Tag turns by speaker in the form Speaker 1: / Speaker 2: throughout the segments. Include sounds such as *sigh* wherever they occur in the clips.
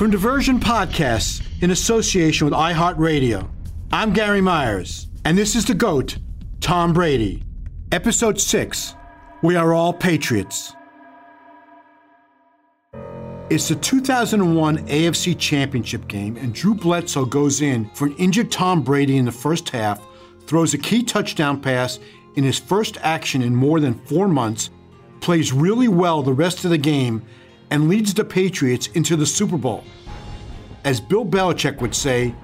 Speaker 1: From Diversion Podcasts in association with iHeartRadio, I'm Gary Myers, and this is the GOAT, Tom Brady. Episode 6 We Are All Patriots. It's the 2001 AFC Championship game, and Drew Bledsoe goes in for an injured Tom Brady in the first half, throws a key touchdown pass in his first action in more than four months, plays really well the rest of the game, and leads the Patriots into the Super Bowl. As Bill Belichick would say,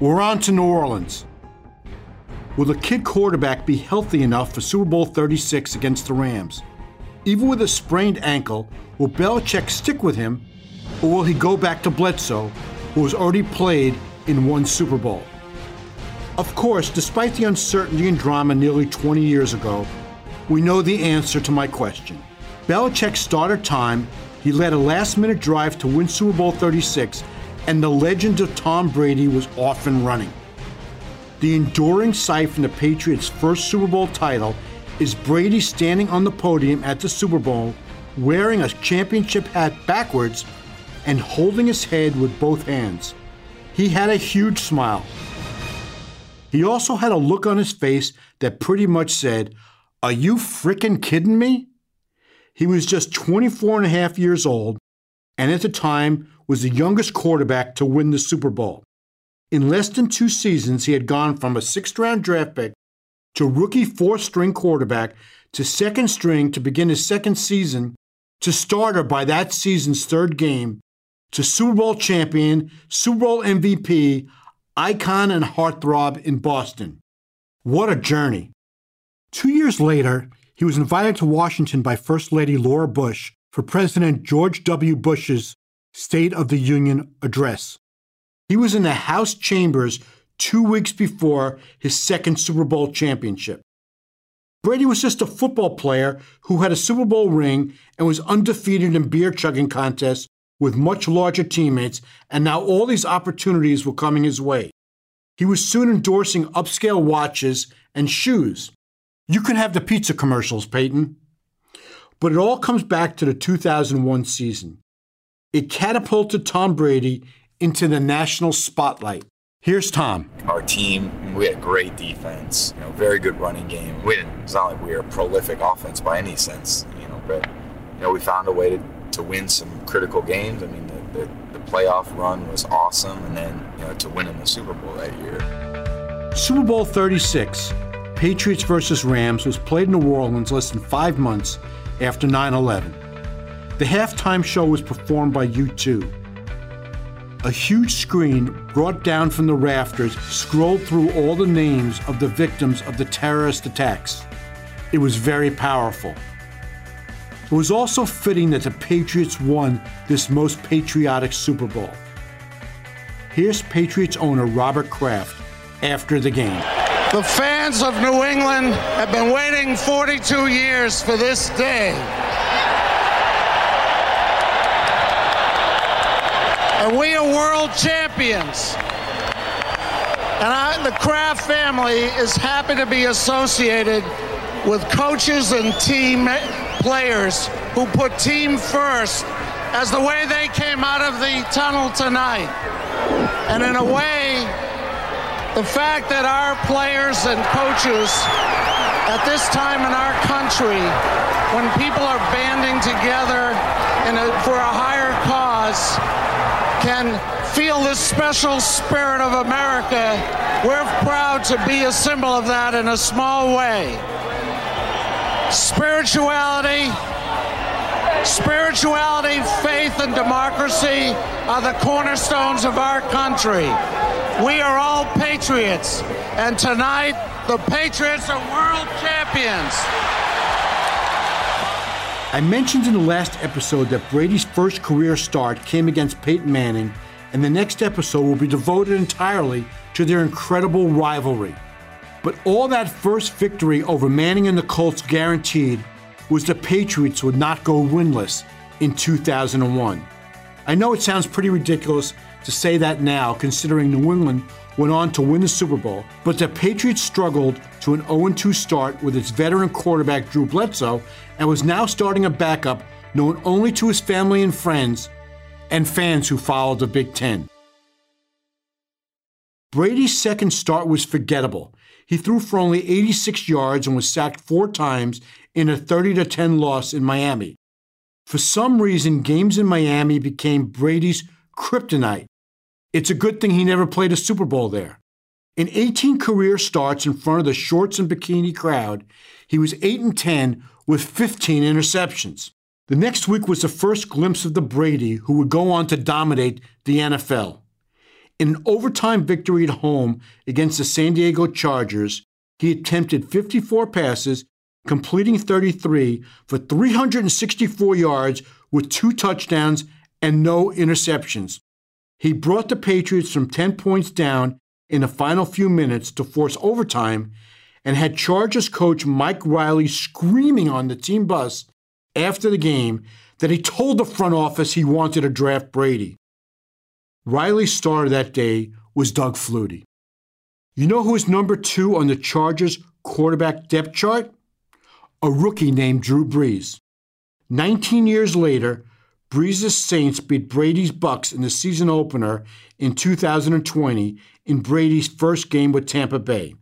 Speaker 1: we're on to New Orleans. Will the kid quarterback be healthy enough for Super Bowl 36 against the Rams? Even with a sprained ankle, will Belichick stick with him, or will he go back to Bledsoe, who has already played in one Super Bowl? Of course, despite the uncertainty and drama nearly 20 years ago, we know the answer to my question. Belichick started Tom, he led a last minute drive to win Super Bowl 36, and the legend of Tom Brady was off and running. The enduring sight from the Patriots' first Super Bowl title is Brady standing on the podium at the Super Bowl, wearing a championship hat backwards and holding his head with both hands. He had a huge smile. He also had a look on his face that pretty much said, Are you frickin' kidding me? He was just 24 and a half years old, and at the time was the youngest quarterback to win the Super Bowl. In less than two seasons, he had gone from a sixth round draft pick to rookie fourth string quarterback to second string to begin his second season to starter by that season's third game to Super Bowl champion, Super Bowl MVP, icon and heartthrob in Boston. What a journey. Two years later, he was invited to Washington by First Lady Laura Bush for President George W. Bush's State of the Union address. He was in the House chambers two weeks before his second Super Bowl championship. Brady was just a football player who had a Super Bowl ring and was undefeated in beer chugging contests with much larger teammates, and now all these opportunities were coming his way. He was soon endorsing upscale watches and shoes. You can have the pizza commercials, Peyton. But it all comes back to the 2001 season. It catapulted Tom Brady into the national spotlight. Here's Tom.
Speaker 2: Our team, we had great defense, you know, very good running game. We didn't, it's not like we were a prolific offense by any sense, you know, but you know, we found a way to to win some critical games. I mean, the, the, the playoff run was awesome, and then you know to win in the Super Bowl that year.
Speaker 1: Super Bowl 36, Patriots versus Rams, was played in New Orleans less than five months after 9 11. The halftime show was performed by U2. A huge screen brought down from the rafters scrolled through all the names of the victims of the terrorist attacks. It was very powerful. It was also fitting that the Patriots won this most patriotic Super Bowl. Here's Patriots owner Robert Kraft after the game.
Speaker 3: The fans of New England have been waiting 42 years for this day. And we are world champions. And I, the Kraft family is happy to be associated with coaches and team players who put team first as the way they came out of the tunnel tonight. And in a way, the fact that our players and coaches at this time in our country, when people are banding together a, for a higher cause, can feel this special spirit of America, we're proud to be a symbol of that in a small way. Spirituality, spirituality, faith, and democracy are the cornerstones of our country. We are all patriots, and tonight the Patriots are world champions.
Speaker 1: I mentioned in the last episode that Brady's first career start came against Peyton Manning, and the next episode will be devoted entirely to their incredible rivalry. But all that first victory over Manning and the Colts guaranteed was the Patriots would not go winless in 2001. I know it sounds pretty ridiculous to say that now, considering New England went on to win the Super Bowl, but the Patriots struggled to an 0 2 start with its veteran quarterback Drew Bledsoe and was now starting a backup known only to his family and friends and fans who followed the Big Ten. Brady's second start was forgettable. He threw for only 86 yards and was sacked four times in a 30 10 loss in Miami. For some reason, games in Miami became Brady's kryptonite. It's a good thing he never played a Super Bowl there. In 18 career starts in front of the shorts and bikini crowd, he was 8 and 10 with 15 interceptions. The next week was the first glimpse of the Brady who would go on to dominate the NFL. In an overtime victory at home against the San Diego Chargers, he attempted 54 passes, completing 33 for 364 yards with two touchdowns and no interceptions. He brought the Patriots from 10 points down in the final few minutes to force overtime and had Chargers coach Mike Riley screaming on the team bus after the game that he told the front office he wanted to draft Brady. Riley's star that day was Doug Flutie. You know who is number two on the Chargers quarterback depth chart? A rookie named Drew Brees. 19 years later, Brees' Saints beat Brady's Bucks in the season opener in 2020 in Brady's first game with Tampa Bay.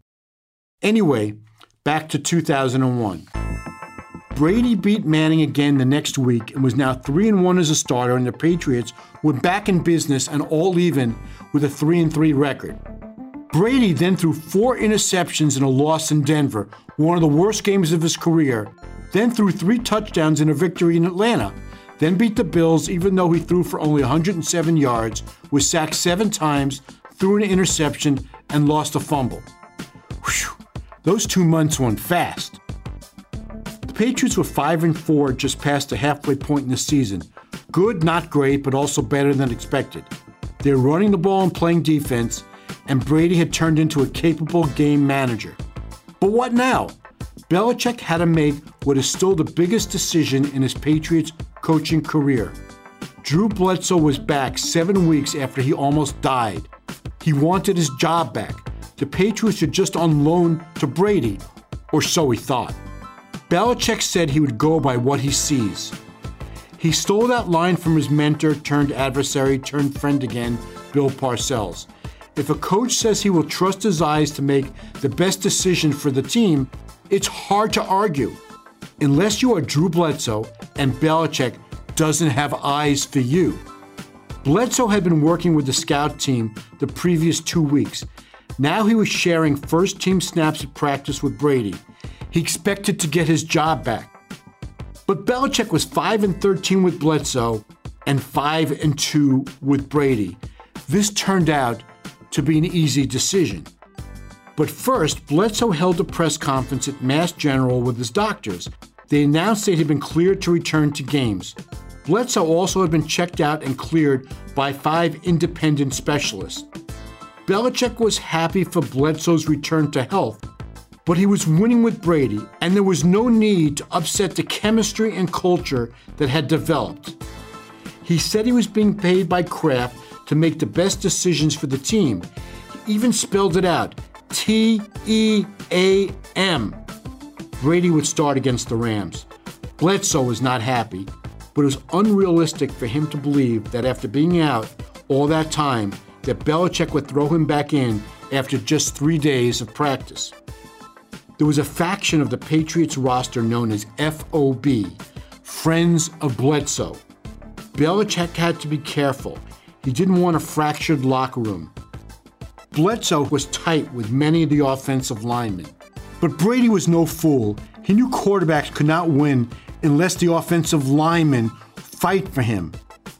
Speaker 1: Anyway, back to 2001. Brady beat Manning again the next week and was now 3 and 1 as a starter, and the Patriots were back in business and all even with a 3 and 3 record. Brady then threw four interceptions in a loss in Denver, one of the worst games of his career, then threw three touchdowns in a victory in Atlanta, then beat the Bills even though he threw for only 107 yards, was sacked seven times, threw an interception, and lost a fumble. Whew, those two months went fast. The Patriots were 5 and 4 just past the halfway point in the season. Good, not great, but also better than expected. They were running the ball and playing defense, and Brady had turned into a capable game manager. But what now? Belichick had to make what is still the biggest decision in his Patriots coaching career. Drew Bledsoe was back seven weeks after he almost died. He wanted his job back. The Patriots should just on loan to Brady, or so he thought. Belichick said he would go by what he sees. He stole that line from his mentor turned adversary turned friend again, Bill Parcells. If a coach says he will trust his eyes to make the best decision for the team, it's hard to argue. Unless you are Drew Bledsoe and Belichick doesn't have eyes for you. Bledsoe had been working with the scout team the previous two weeks. Now he was sharing first team snaps at practice with Brady. He expected to get his job back. But Belichick was 5 and 13 with Bledsoe and 5 and 2 with Brady. This turned out to be an easy decision. But first, Bledsoe held a press conference at Mass General with his doctors. They announced that he'd been cleared to return to games. Bledsoe also had been checked out and cleared by five independent specialists. Belichick was happy for Bledsoe's return to health but he was winning with Brady, and there was no need to upset the chemistry and culture that had developed. He said he was being paid by Kraft to make the best decisions for the team. He even spelled it out T E A M. Brady would start against the Rams. Bledsoe was not happy, but it was unrealistic for him to believe that after being out all that time, that Belichick would throw him back in after just three days of practice. There was a faction of the Patriots roster known as FOB, Friends of Bledsoe. Belichick had to be careful. He didn't want a fractured locker room. Bledsoe was tight with many of the offensive linemen. But Brady was no fool. He knew quarterbacks could not win unless the offensive linemen fight for him.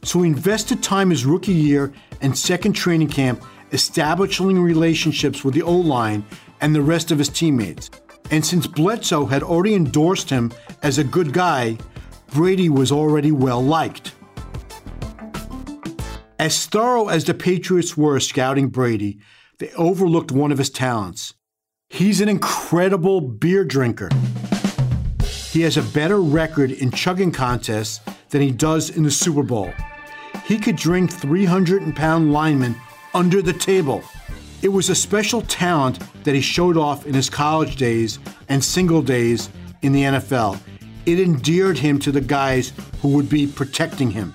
Speaker 1: So he invested time his rookie year and second training camp establishing relationships with the O line and the rest of his teammates. And since Bledsoe had already endorsed him as a good guy, Brady was already well liked. As thorough as the Patriots were scouting Brady, they overlooked one of his talents. He's an incredible beer drinker. He has a better record in chugging contests than he does in the Super Bowl. He could drink 300 pound linemen under the table. It was a special talent that he showed off in his college days and single days in the NFL. It endeared him to the guys who would be protecting him.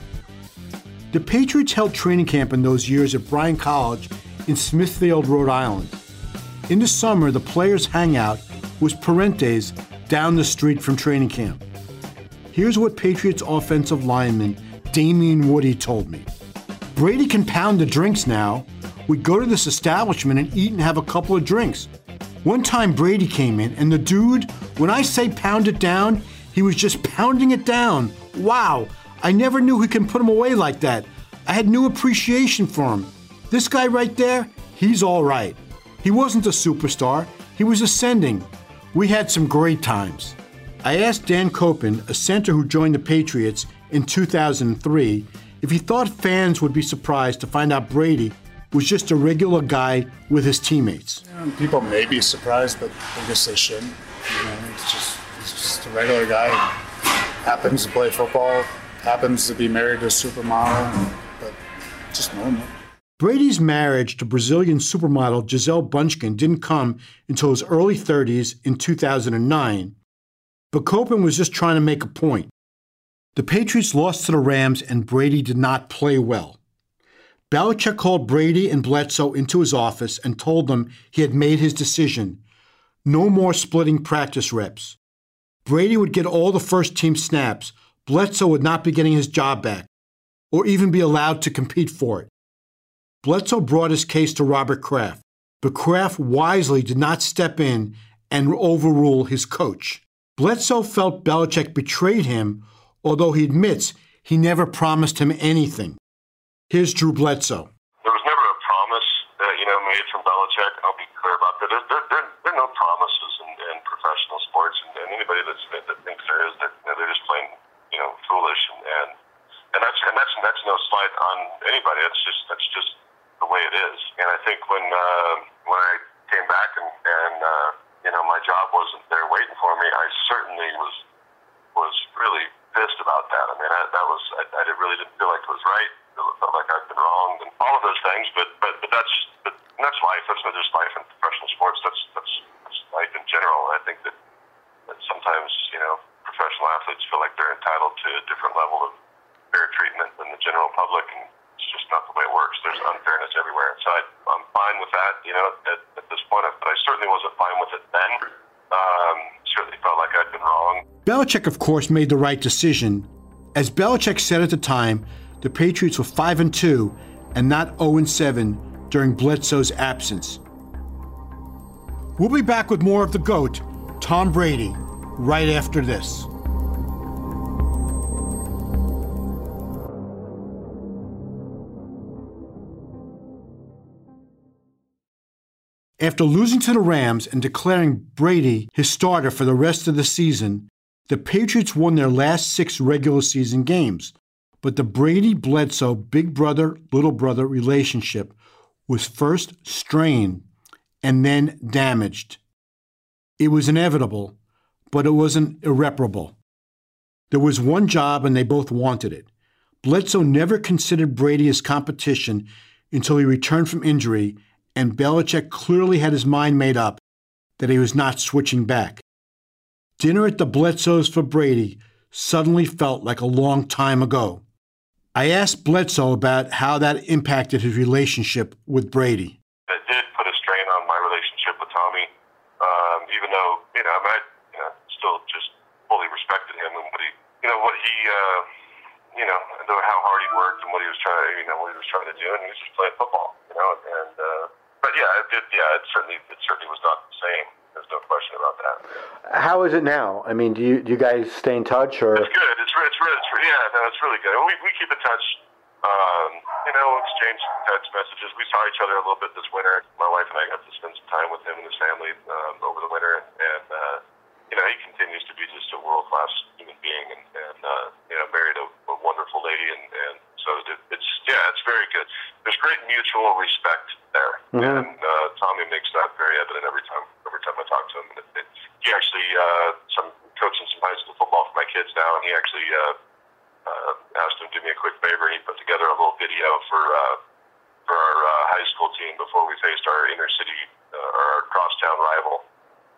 Speaker 1: The Patriots held training camp in those years at Bryant College in Smithfield, Rhode Island. In the summer, the players' hangout was Parente's down the street from training camp. Here's what Patriots offensive lineman Damien Woody told me. Brady can pound the drinks now. We'd go to this establishment and eat and have a couple of drinks. One time Brady came in, and the dude, when I say pound it down, he was just pounding it down. Wow, I never knew he can put him away like that. I had new appreciation for him. This guy right there, he's all right. He wasn't a superstar, he was ascending. We had some great times. I asked Dan Koppen, a center who joined the Patriots in 2003, if he thought fans would be surprised to find out Brady was just a regular guy with his teammates.
Speaker 4: People may be surprised, but I guess they shouldn't. You know, it's just, it's just a regular guy. Happens to play football, happens to be married to a supermodel, but just normal.
Speaker 1: Brady's marriage to Brazilian supermodel Gisele Bündchen didn't come until his early 30s in 2009, but Koppen was just trying to make a point. The Patriots lost to the Rams, and Brady did not play well. Belichick called Brady and Bledsoe into his office and told them he had made his decision no more splitting practice reps. Brady would get all the first team snaps. Bledsoe would not be getting his job back or even be allowed to compete for it. Bledsoe brought his case to Robert Kraft, but Kraft wisely did not step in and overrule his coach. Bledsoe felt Belichick betrayed him, although he admits he never promised him anything. Here's Drew Bledsoe.
Speaker 5: There was never a promise, uh, you know, made from Belichick. I'll be clear about that. There, there, there, there are no promises in, in professional sports, and, and anybody that's, that thinks there is, they're, they're just plain, you know, foolish. And, and and that's and that's that's no slight on anybody. That's just that's just the way it is. And I think when uh, when I came back and and uh, you know my job wasn't there waiting for me, I certainly was was really pissed about that. I mean, I, that was I, I really didn't feel like it was right. I felt like I'd been wronged, and all of those things. But but but that's but that's life. That's not just life in professional sports. That's that's, that's life in general. And I think that that sometimes you know professional athletes feel like they're entitled to a different level of fair treatment than the general public, and not the way it works. There's unfairness everywhere. So I, I'm fine with that. You know, at, at this point, but I certainly wasn't fine with it then. Um, certainly felt like I'd been wrong.
Speaker 1: Belichick, of course, made the right decision. As Belichick said at the time, the Patriots were 5 and 2 and not 0 and 7 during Bledsoe's absence. We'll be back with more of the GOAT, Tom Brady, right after this. After losing to the Rams and declaring Brady his starter for the rest of the season, the Patriots won their last six regular season games. But the Brady Bledsoe big brother little brother relationship was first strained and then damaged. It was inevitable, but it wasn't irreparable. There was one job and they both wanted it. Bledsoe never considered Brady as competition until he returned from injury and Belichick clearly had his mind made up that he was not switching back. Dinner at the Bledsoes for Brady suddenly felt like a long time ago. I asked Bledsoe about how that impacted his relationship with Brady.
Speaker 5: It did put a strain on my relationship with Tommy, um, even though you know I, you know, still just fully respected him and what he, you know, what he, uh, you know, how hard he worked and what he was trying, you know, what he was trying to do, and he was just playing football, you know, and. Uh, but yeah, it did. Yeah, it certainly it certainly was not the same. There's no question about that.
Speaker 6: How is it now? I mean, do you do you guys stay in touch or?
Speaker 5: It's good. It's it's, it's, it's yeah, no, it's really good. We we keep in touch. Um, you know, exchange text messages. We saw each other a little bit this winter. My wife and I got to spend some time with him and his family um, over the winter, and, uh, you know, he continues to be just a world class human being, and, and uh, you know, married a, a wonderful lady, and, and so it's yeah, it's very good. There's great mutual respect there, mm-hmm. and uh, Tommy makes that very evident every time every time I talk to him. it, it, he actually uh, some coaching some high school football for my kids now, and he actually uh, uh, asked him to do me a quick favor. He put together a little video for uh, for our uh, high school team before we faced our inner city uh, or our crosstown rival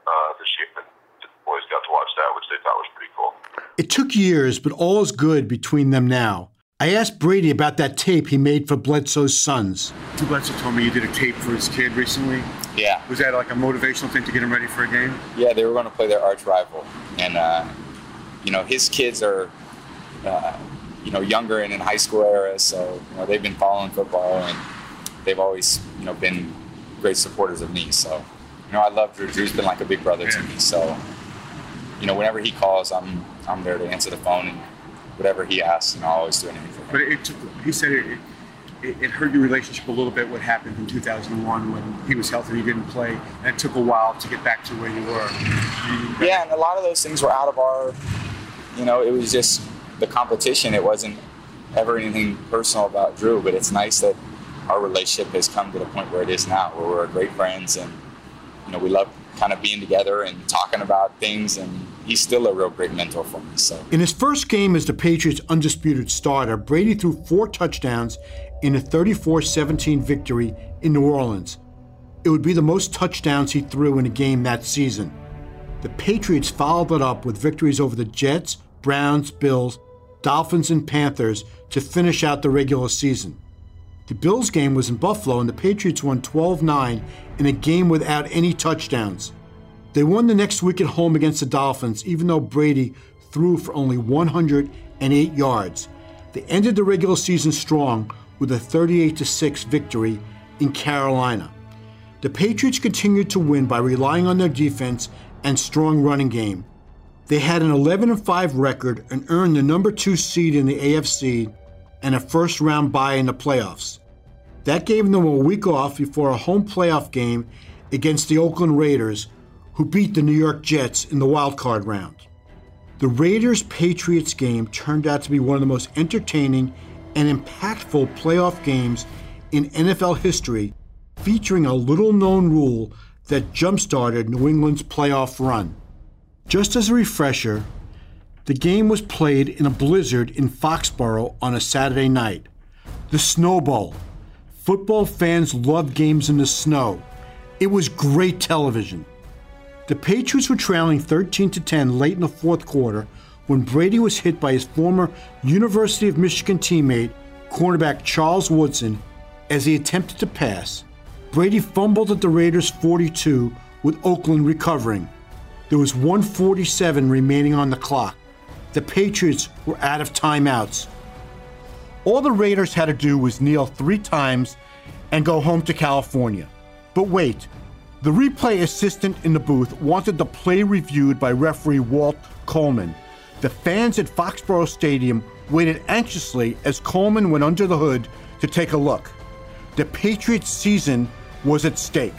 Speaker 5: uh, this year. And the boys got to watch that, which they thought was pretty cool.
Speaker 1: It took years, but all is good between them now. I asked Brady about that tape he made for Bledsoe's sons.
Speaker 7: Drew Bledsoe told me you did a tape for his kid recently.
Speaker 2: Yeah.
Speaker 7: Was that like a motivational thing to get him ready for a game?
Speaker 2: Yeah, they were going to play their arch rival, and uh, you know his kids are, uh, you know, younger and in high school era, so you know they've been following football and they've always you know been great supporters of me. So you know I love Drew. Drew's been like a big brother to me. So you know whenever he calls, I'm I'm there to answer the phone and whatever he asks, and I'll always do anything for him.
Speaker 7: But it took, he said it, it, it hurt your relationship a little bit what happened in 2001 when he was healthy and he didn't play, and it took a while to get back to where you were. You-
Speaker 2: Yeah, and a lot of those things were out of our, you know, it was just the competition. It wasn't ever anything personal about Drew, but it's nice that our relationship has come to the point where it is now, where we're great friends and, you know, we love kind of being together and talking about things, and he's still a real great mentor for me. So,
Speaker 1: In his first game as the Patriots' undisputed starter, Brady threw four touchdowns in a 34 17 victory in New Orleans. It would be the most touchdowns he threw in a game that season. The Patriots followed it up with victories over the Jets, Browns, Bills, Dolphins, and Panthers to finish out the regular season. The Bills game was in Buffalo, and the Patriots won 12 9 in a game without any touchdowns. They won the next week at home against the Dolphins, even though Brady threw for only 108 yards. They ended the regular season strong with a 38 6 victory in Carolina. The Patriots continued to win by relying on their defense and strong running game. They had an 11 5 record and earned the number 2 seed in the AFC and a first round bye in the playoffs. That gave them a week off before a home playoff game against the Oakland Raiders, who beat the New York Jets in the wild card round. The Raiders Patriots game turned out to be one of the most entertaining and impactful playoff games in NFL history, featuring a little known rule that jump started New England's playoff run. Just as a refresher, the game was played in a blizzard in Foxborough on a Saturday night. The Snow Bowl. Football fans love games in the snow. It was great television. The Patriots were trailing 13 to 10 late in the fourth quarter when Brady was hit by his former University of Michigan teammate, cornerback Charles Woodson, as he attempted to pass. Brady fumbled at the Raiders' 42 with Oakland recovering. There was 147 remaining on the clock. The Patriots were out of timeouts. All the Raiders had to do was kneel three times and go home to California. But wait, the replay assistant in the booth wanted the play reviewed by referee Walt Coleman. The fans at Foxborough Stadium waited anxiously as Coleman went under the hood to take a look. The Patriots' season was at stake.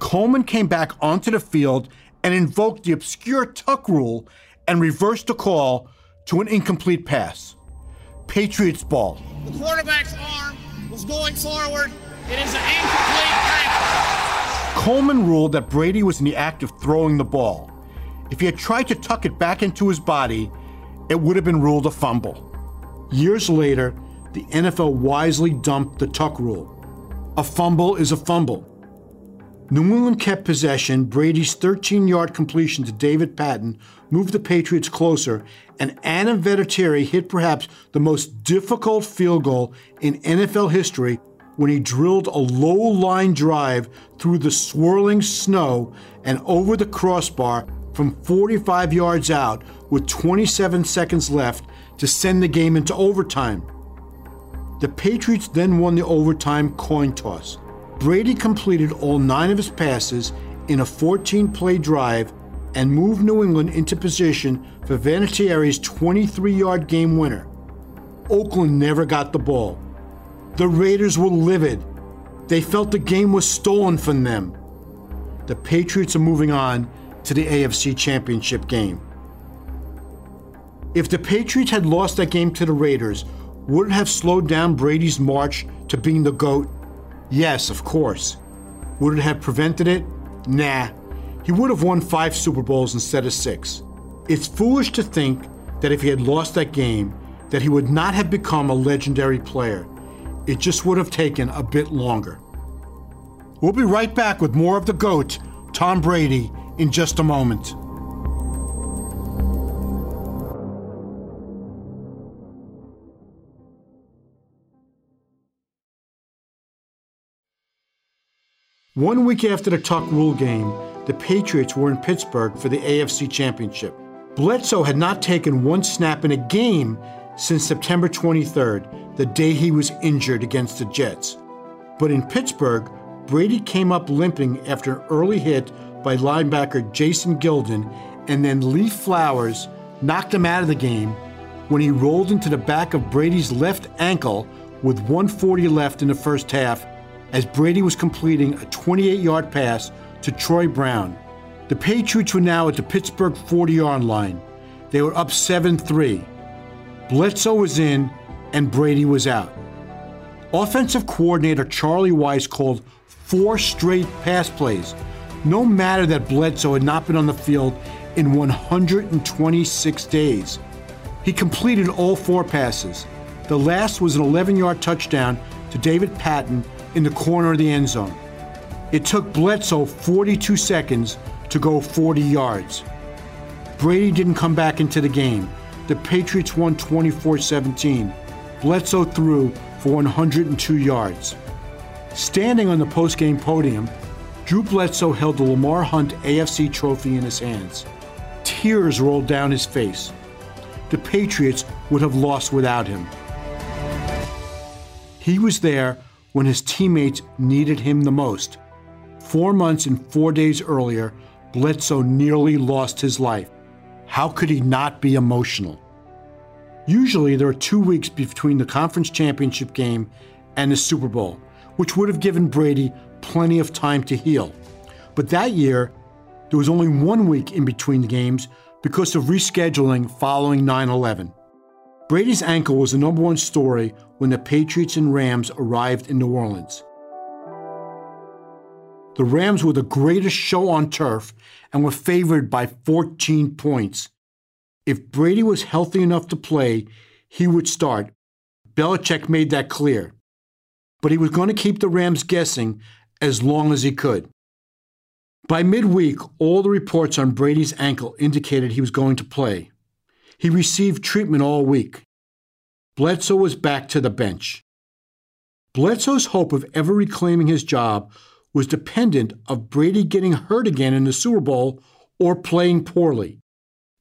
Speaker 1: Coleman came back onto the field and invoked the obscure tuck rule and reversed the call to an incomplete pass. Patriots ball.
Speaker 8: The quarterback's arm was going forward. It is an incomplete pass.
Speaker 1: Coleman ruled that Brady was in the act of throwing the ball. If he had tried to tuck it back into his body, it would have been ruled a fumble. Years later, the NFL wisely dumped the tuck rule. A fumble is a fumble. New England kept possession. Brady's 13 yard completion to David Patton moved the Patriots closer, and Adam Vinatieri hit perhaps the most difficult field goal in NFL history when he drilled a low line drive through the swirling snow and over the crossbar from 45 yards out with 27 seconds left to send the game into overtime. The Patriots then won the overtime coin toss. Brady completed all nine of his passes in a 14 play drive and moved New England into position for Vinatieri's 23 yard game winner. Oakland never got the ball. The Raiders were livid. They felt the game was stolen from them. The Patriots are moving on to the AFC Championship game. If the Patriots had lost that game to the Raiders, would it have slowed down Brady's march to being the GOAT? Yes, of course. Would it have prevented it? Nah. He would have won five Super Bowls instead of six. It's foolish to think that if he had lost that game, that he would not have become a legendary player. It just would have taken a bit longer. We'll be right back with more of the GOAT, Tom Brady, in just a moment. One week after the Tuck Rule game, the Patriots were in Pittsburgh for the AFC Championship. Bledsoe had not taken one snap in a game since September 23rd, the day he was injured against the Jets. But in Pittsburgh, Brady came up limping after an early hit by linebacker Jason Gildon, and then Lee Flowers knocked him out of the game when he rolled into the back of Brady's left ankle with 140 left in the first half as Brady was completing a 28 yard pass to Troy Brown. The Patriots were now at the Pittsburgh 40 yard line. They were up 7 3. Bledsoe was in, and Brady was out. Offensive coordinator Charlie Weis called four straight pass plays, no matter that Bledsoe had not been on the field in 126 days. He completed all four passes. The last was an 11 yard touchdown to David Patton in the corner of the end zone. It took Bledsoe 42 seconds to go 40 yards. Brady didn't come back into the game. The Patriots won 24 17. Bledsoe threw for 102 yards. Standing on the postgame podium, Drew Bledsoe held the Lamar Hunt AFC trophy in his hands. Tears rolled down his face. The Patriots would have lost without him. He was there when his teammates needed him the most. Four months and four days earlier, Bledsoe nearly lost his life. How could he not be emotional? Usually, there are two weeks between the conference championship game and the Super Bowl, which would have given Brady plenty of time to heal. But that year, there was only one week in between the games because of rescheduling following 9 11. Brady's ankle was the number one story when the Patriots and Rams arrived in New Orleans. The Rams were the greatest show on turf and were favored by 14 points. If Brady was healthy enough to play, he would start. Belichick made that clear. But he was going to keep the Rams guessing as long as he could. By midweek, all the reports on Brady's ankle indicated he was going to play. He received treatment all week. Bledsoe was back to the bench. Bledsoe's hope of ever reclaiming his job was dependent of Brady getting hurt again in the Super Bowl or playing poorly.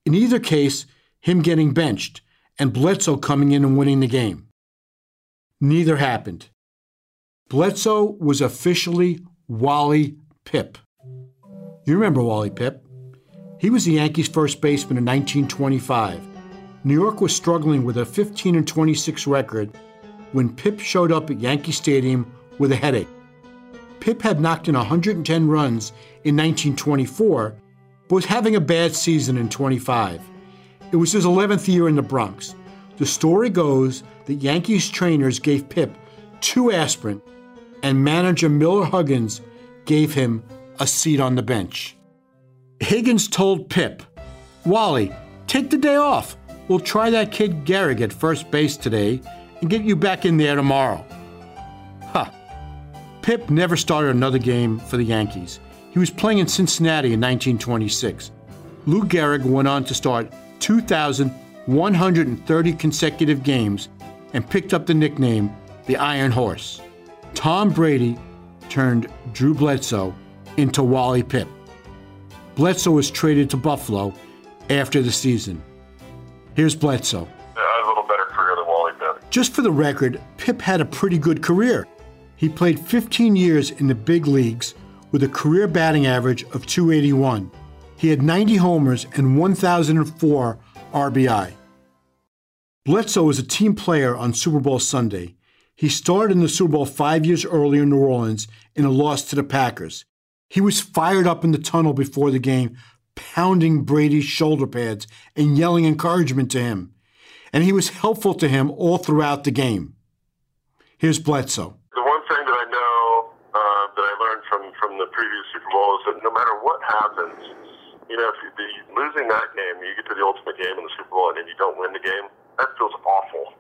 Speaker 1: In either case, him getting benched and Bledsoe coming in and winning the game. Neither happened. Bledsoe was officially Wally Pipp. You remember Wally Pipp? He was the Yankees' first baseman in 1925. New York was struggling with a 15 and 26 record when Pipp showed up at Yankee Stadium with a headache. Pipp had knocked in 110 runs in 1924, but was having a bad season in 25. It was his 11th year in the Bronx. The story goes that Yankees trainers gave Pipp two aspirin, and manager Miller Huggins gave him a seat on the bench. Huggins told Pipp, Wally, take the day off. We'll try that kid Gehrig at first base today and get you back in there tomorrow. Huh. Pipp never started another game for the Yankees. He was playing in Cincinnati in 1926. Lou Gehrig went on to start 2,130 consecutive games and picked up the nickname the Iron Horse. Tom Brady turned Drew Bledsoe into Wally Pipp. Bledsoe was traded to Buffalo after the season. Here's Bledsoe.
Speaker 5: Yeah, a little better career than Wally Pipp.
Speaker 1: Just for the record, Pipp had a pretty good career. He played 15 years in the big leagues with a career batting average of 281. He had 90 homers and 1,004 RBI. Bledsoe was a team player on Super Bowl Sunday. He starred in the Super Bowl five years earlier in New Orleans in a loss to the Packers. He was fired up in the tunnel before the game, pounding Brady's shoulder pads and yelling encouragement to him. And he was helpful to him all throughout the game. Here's Bledsoe.
Speaker 5: The one thing that I know uh, that I learned from, from the previous Super Bowl is that no matter what happens, you know, if you, the, losing that game, you get to the ultimate game in the Super Bowl and you don't win the game, that feels awful.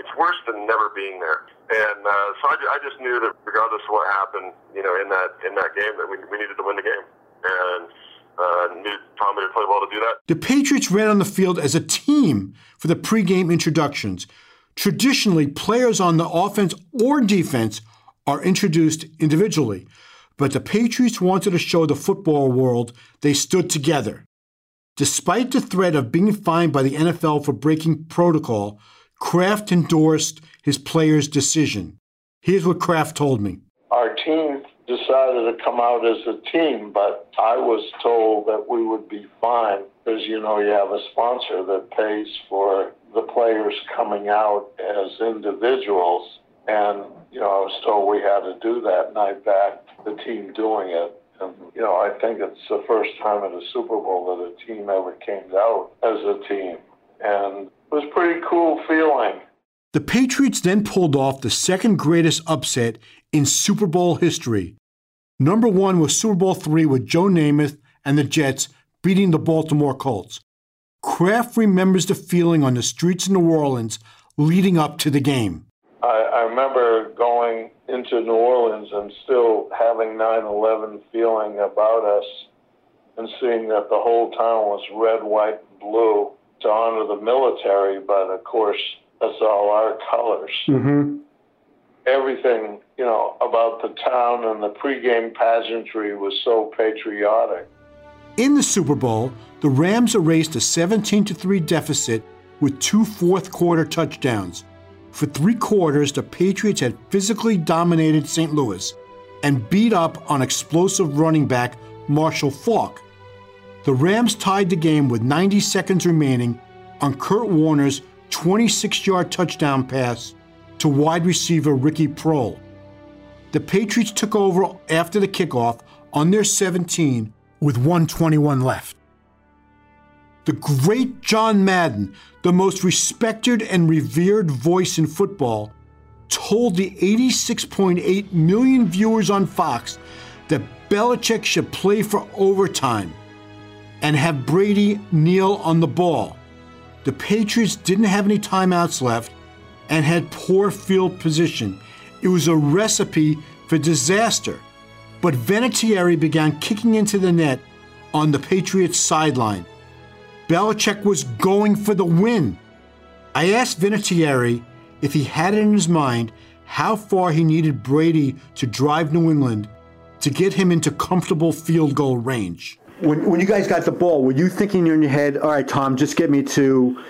Speaker 5: It's worse than never being there. And uh, so I, I just knew that regardless of what happened, you know, in that in that game, that we, we needed to win the game. And uh, knew Tommy to play well to do that.
Speaker 1: The Patriots ran on the field as a team for the pregame introductions. Traditionally, players on the offense or defense are introduced individually. But the Patriots wanted to show the football world they stood together. Despite the threat of being fined by the NFL for breaking protocol, Kraft endorsed his players' decision. Here's what Kraft told me.
Speaker 9: Our team decided to come out as a team, but I was told that we would be fine because, you know, you have a sponsor that pays for the players coming out as individuals. And, you know, I was told we had to do that, and I backed the team doing it. And, you know, I think it's the first time at a Super Bowl that a team ever came out as a team. And it was a pretty cool feeling.
Speaker 1: The Patriots then pulled off the second greatest upset in Super Bowl history. Number one was Super Bowl III with Joe Namath and the Jets beating the Baltimore Colts. Kraft remembers the feeling on the streets of New Orleans leading up to the game.
Speaker 9: I, I remember going into New Orleans and still having 9 11 feeling about us and seeing that the whole town was red, white, and blue to honor the military, but of course, that's all our colors.
Speaker 1: Mm-hmm.
Speaker 9: Everything, you know, about the town and the pregame pageantry was so patriotic.
Speaker 1: In the Super Bowl, the Rams erased a 17 3 deficit with two fourth quarter touchdowns. For three quarters, the Patriots had physically dominated St. Louis and beat up on explosive running back Marshall Faulk. The Rams tied the game with 90 seconds remaining on Kurt Warner's 26 yard touchdown pass to wide receiver Ricky Proehl. The Patriots took over after the kickoff on their 17 with 121 left. The great John Madden, the most respected and revered voice in football, told the 86.8 million viewers on Fox that Belichick should play for overtime and have Brady kneel on the ball. The Patriots didn't have any timeouts left and had poor field position. It was a recipe for disaster. But Vinatieri began kicking into the net on the Patriots sideline. Belichick was going for the win. I asked Vinatieri if he had it in his mind how far he needed Brady to drive New England to get him into comfortable field goal range.
Speaker 6: When, when you guys got the ball, were you thinking in your head, all right, Tom, just get me to,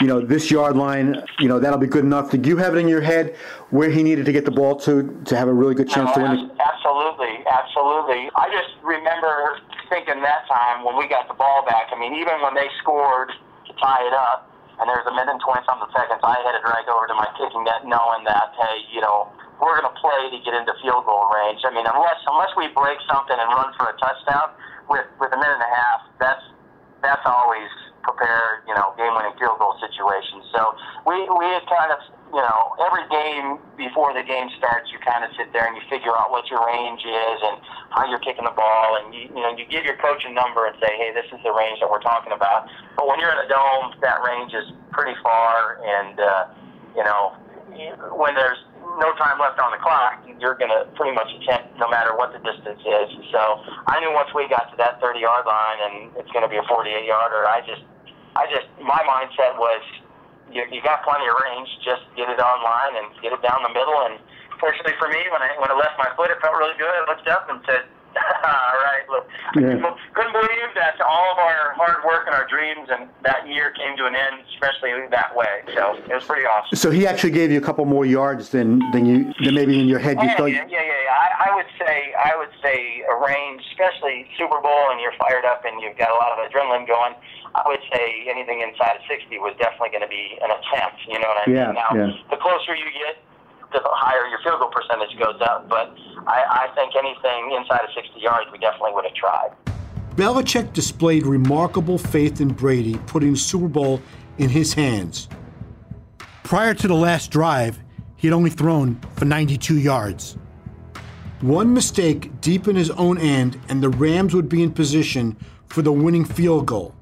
Speaker 6: you know, this yard line, you know, that'll be good enough? Did you have it in your head where he needed to get the ball to to have a really good chance
Speaker 10: No,
Speaker 6: to win?
Speaker 10: Absolutely, absolutely. I just remember thinking that time when we got the ball back. I mean, even when they scored to tie it up, and there was a minute and twenty something seconds, I had to drag over to my kicking net, knowing that hey, you know, we're going to play to get into field goal range. I mean, unless unless we break something and run for a touchdown with with a minute and a half, that's that's always prepared, you know, game-winning field goal situations. So we we had kind of, you know, every game before the game starts, you kind of sit there and you figure out what your range is and how you're kicking the ball, and you you know you give your coach a number and say, hey, this is the range that we're talking about. But when you're in a dome, that range is pretty far, and uh, you know when there's no time left on the clock, you're going to pretty much attempt no matter what the distance is. So I knew once we got to that 30 yard line and it's going to be a 48 yarder, I just, I just, my mindset was, you, you got plenty of range, just get it online and get it down the middle. And fortunately for me, when I when I left my foot, it felt really good. I looked up and said, *laughs* "All right, look."
Speaker 6: Yeah.
Speaker 10: Couldn't believe that all of our hard work and our dreams and that year came to an end, especially that way. So it was pretty awesome.
Speaker 6: So he actually gave you a couple more yards than than you than maybe in your head you
Speaker 10: yeah,
Speaker 6: thought.
Speaker 10: yeah, yeah, yeah, yeah. I, I would say I would say a range, especially Super Bowl, and you're fired up and you've got a lot of adrenaline going. I would say anything inside of 60 was definitely going to be an attempt. You know what I
Speaker 6: Yeah,
Speaker 10: mean? Now,
Speaker 6: yeah.
Speaker 10: the closer you get, the higher your field goal percentage goes up. But I, I think anything inside of 60 yards, we definitely would have tried.
Speaker 1: Belichick displayed remarkable faith in Brady, putting the Super Bowl in his hands. Prior to the last drive, he had only thrown for 92 yards. One mistake deep in his own end, and the Rams would be in position for the winning field goal.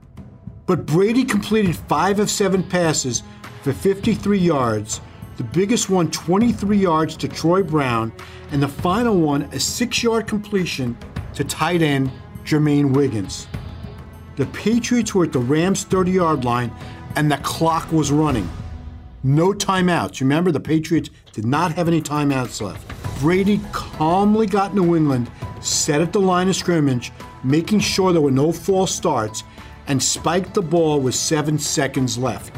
Speaker 1: But Brady completed five of seven passes for 53 yards, the biggest one 23 yards to Troy Brown, and the final one a six yard completion to tight end Jermaine Wiggins. The Patriots were at the Rams 30 yard line and the clock was running. No timeouts. Remember, the Patriots did not have any timeouts left. Brady calmly got New England set at the line of scrimmage, making sure there were no false starts, and spiked the ball with seven seconds left.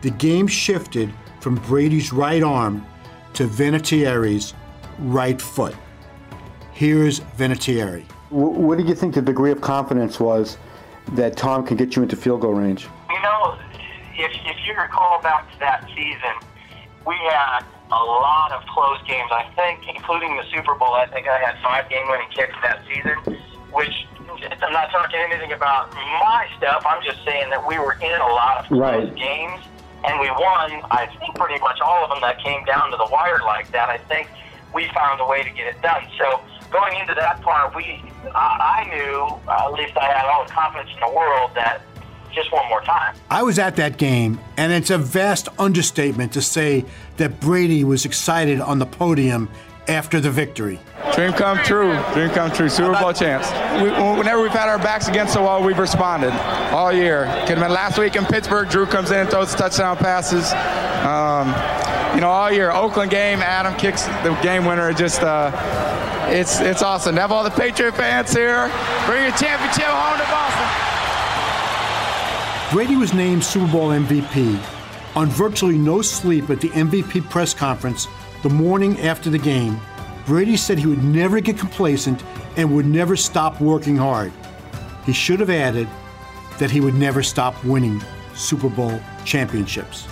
Speaker 1: The game shifted from Brady's right arm to Vinatieri's right foot. Here's Vinatieri.
Speaker 6: What do you think the degree of confidence was that Tom can get you into field goal range?
Speaker 10: You know, if, if you recall back to that season, we had a lot of close games. I think, including the Super Bowl, I think I had five game-winning kicks that season, which I'm not talking anything about my stuff. I'm just saying that we were in a lot of
Speaker 6: Right.
Speaker 10: games, and we won. I think pretty much all of them that came down to the wire like that. I think we found a way to get it done. So going into that part, we I, I knew, uh, at least I had all the confidence in the world that just one more time.
Speaker 1: I was at that game, and it's a vast understatement to say that Brady was excited on the podium after the victory.
Speaker 11: Dream come true. Dream come true. Super Bowl champs. We, whenever we've had our backs against the wall, we've responded all year. Could have been last week in Pittsburgh. Drew comes in and throws touchdown passes. Um, you know, all year. Oakland game, Adam kicks the game winner. Just, uh, it's it's awesome. To have all the Patriot fans here. Bring your championship home to Boston.
Speaker 1: Brady was named Super Bowl MVP on virtually no sleep at the MVP press conference the morning after the game. Brady said he would never get complacent and would never stop working hard. He should have added that he would never stop winning Super Bowl championships.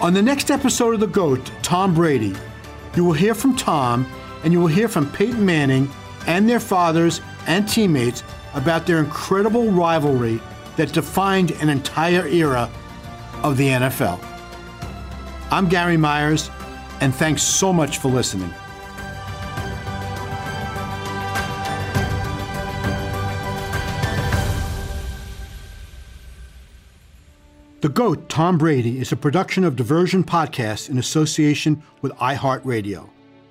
Speaker 1: On the next episode of The GOAT, Tom Brady, you will hear from Tom and you will hear from Peyton Manning and their fathers and teammates about their incredible rivalry that defined an entire era of the NFL. I'm Gary Myers, and thanks so much for listening. The GOAT, Tom Brady, is a production of Diversion Podcast in association with iHeartRadio.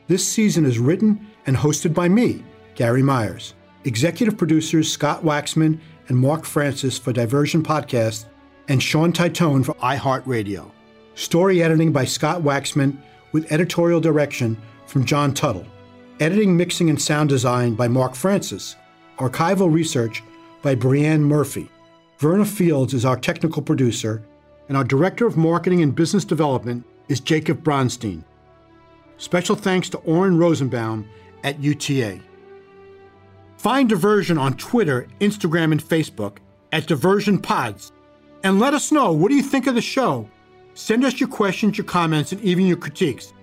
Speaker 1: This season is written and hosted by me, Gary Myers. Executive producers Scott Waxman and Mark Francis for Diversion Podcast, and Sean Titone for iHeartRadio. Story editing by Scott Waxman with editorial direction from John Tuttle. Editing, mixing, and sound design by Mark Francis. Archival research by Brianne Murphy. Verna Fields is our technical producer, and our Director of Marketing and Business Development is Jacob Bronstein. Special thanks to Oren Rosenbaum at UTA. Find Diversion on Twitter, Instagram, and Facebook at Diversion Pods. And let us know what do you think of the show? Send us your questions, your comments, and even your critiques.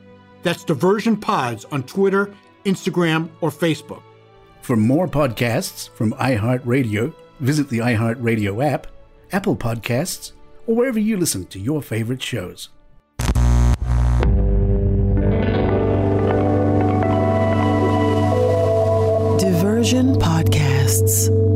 Speaker 1: That's Diversion Pods on Twitter, Instagram, or Facebook.
Speaker 12: For more podcasts from iHeartRadio, visit the iHeartRadio app, Apple Podcasts, or wherever you listen to your favorite shows.
Speaker 13: Diversion Podcasts.